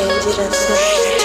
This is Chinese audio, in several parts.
连接着次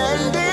standing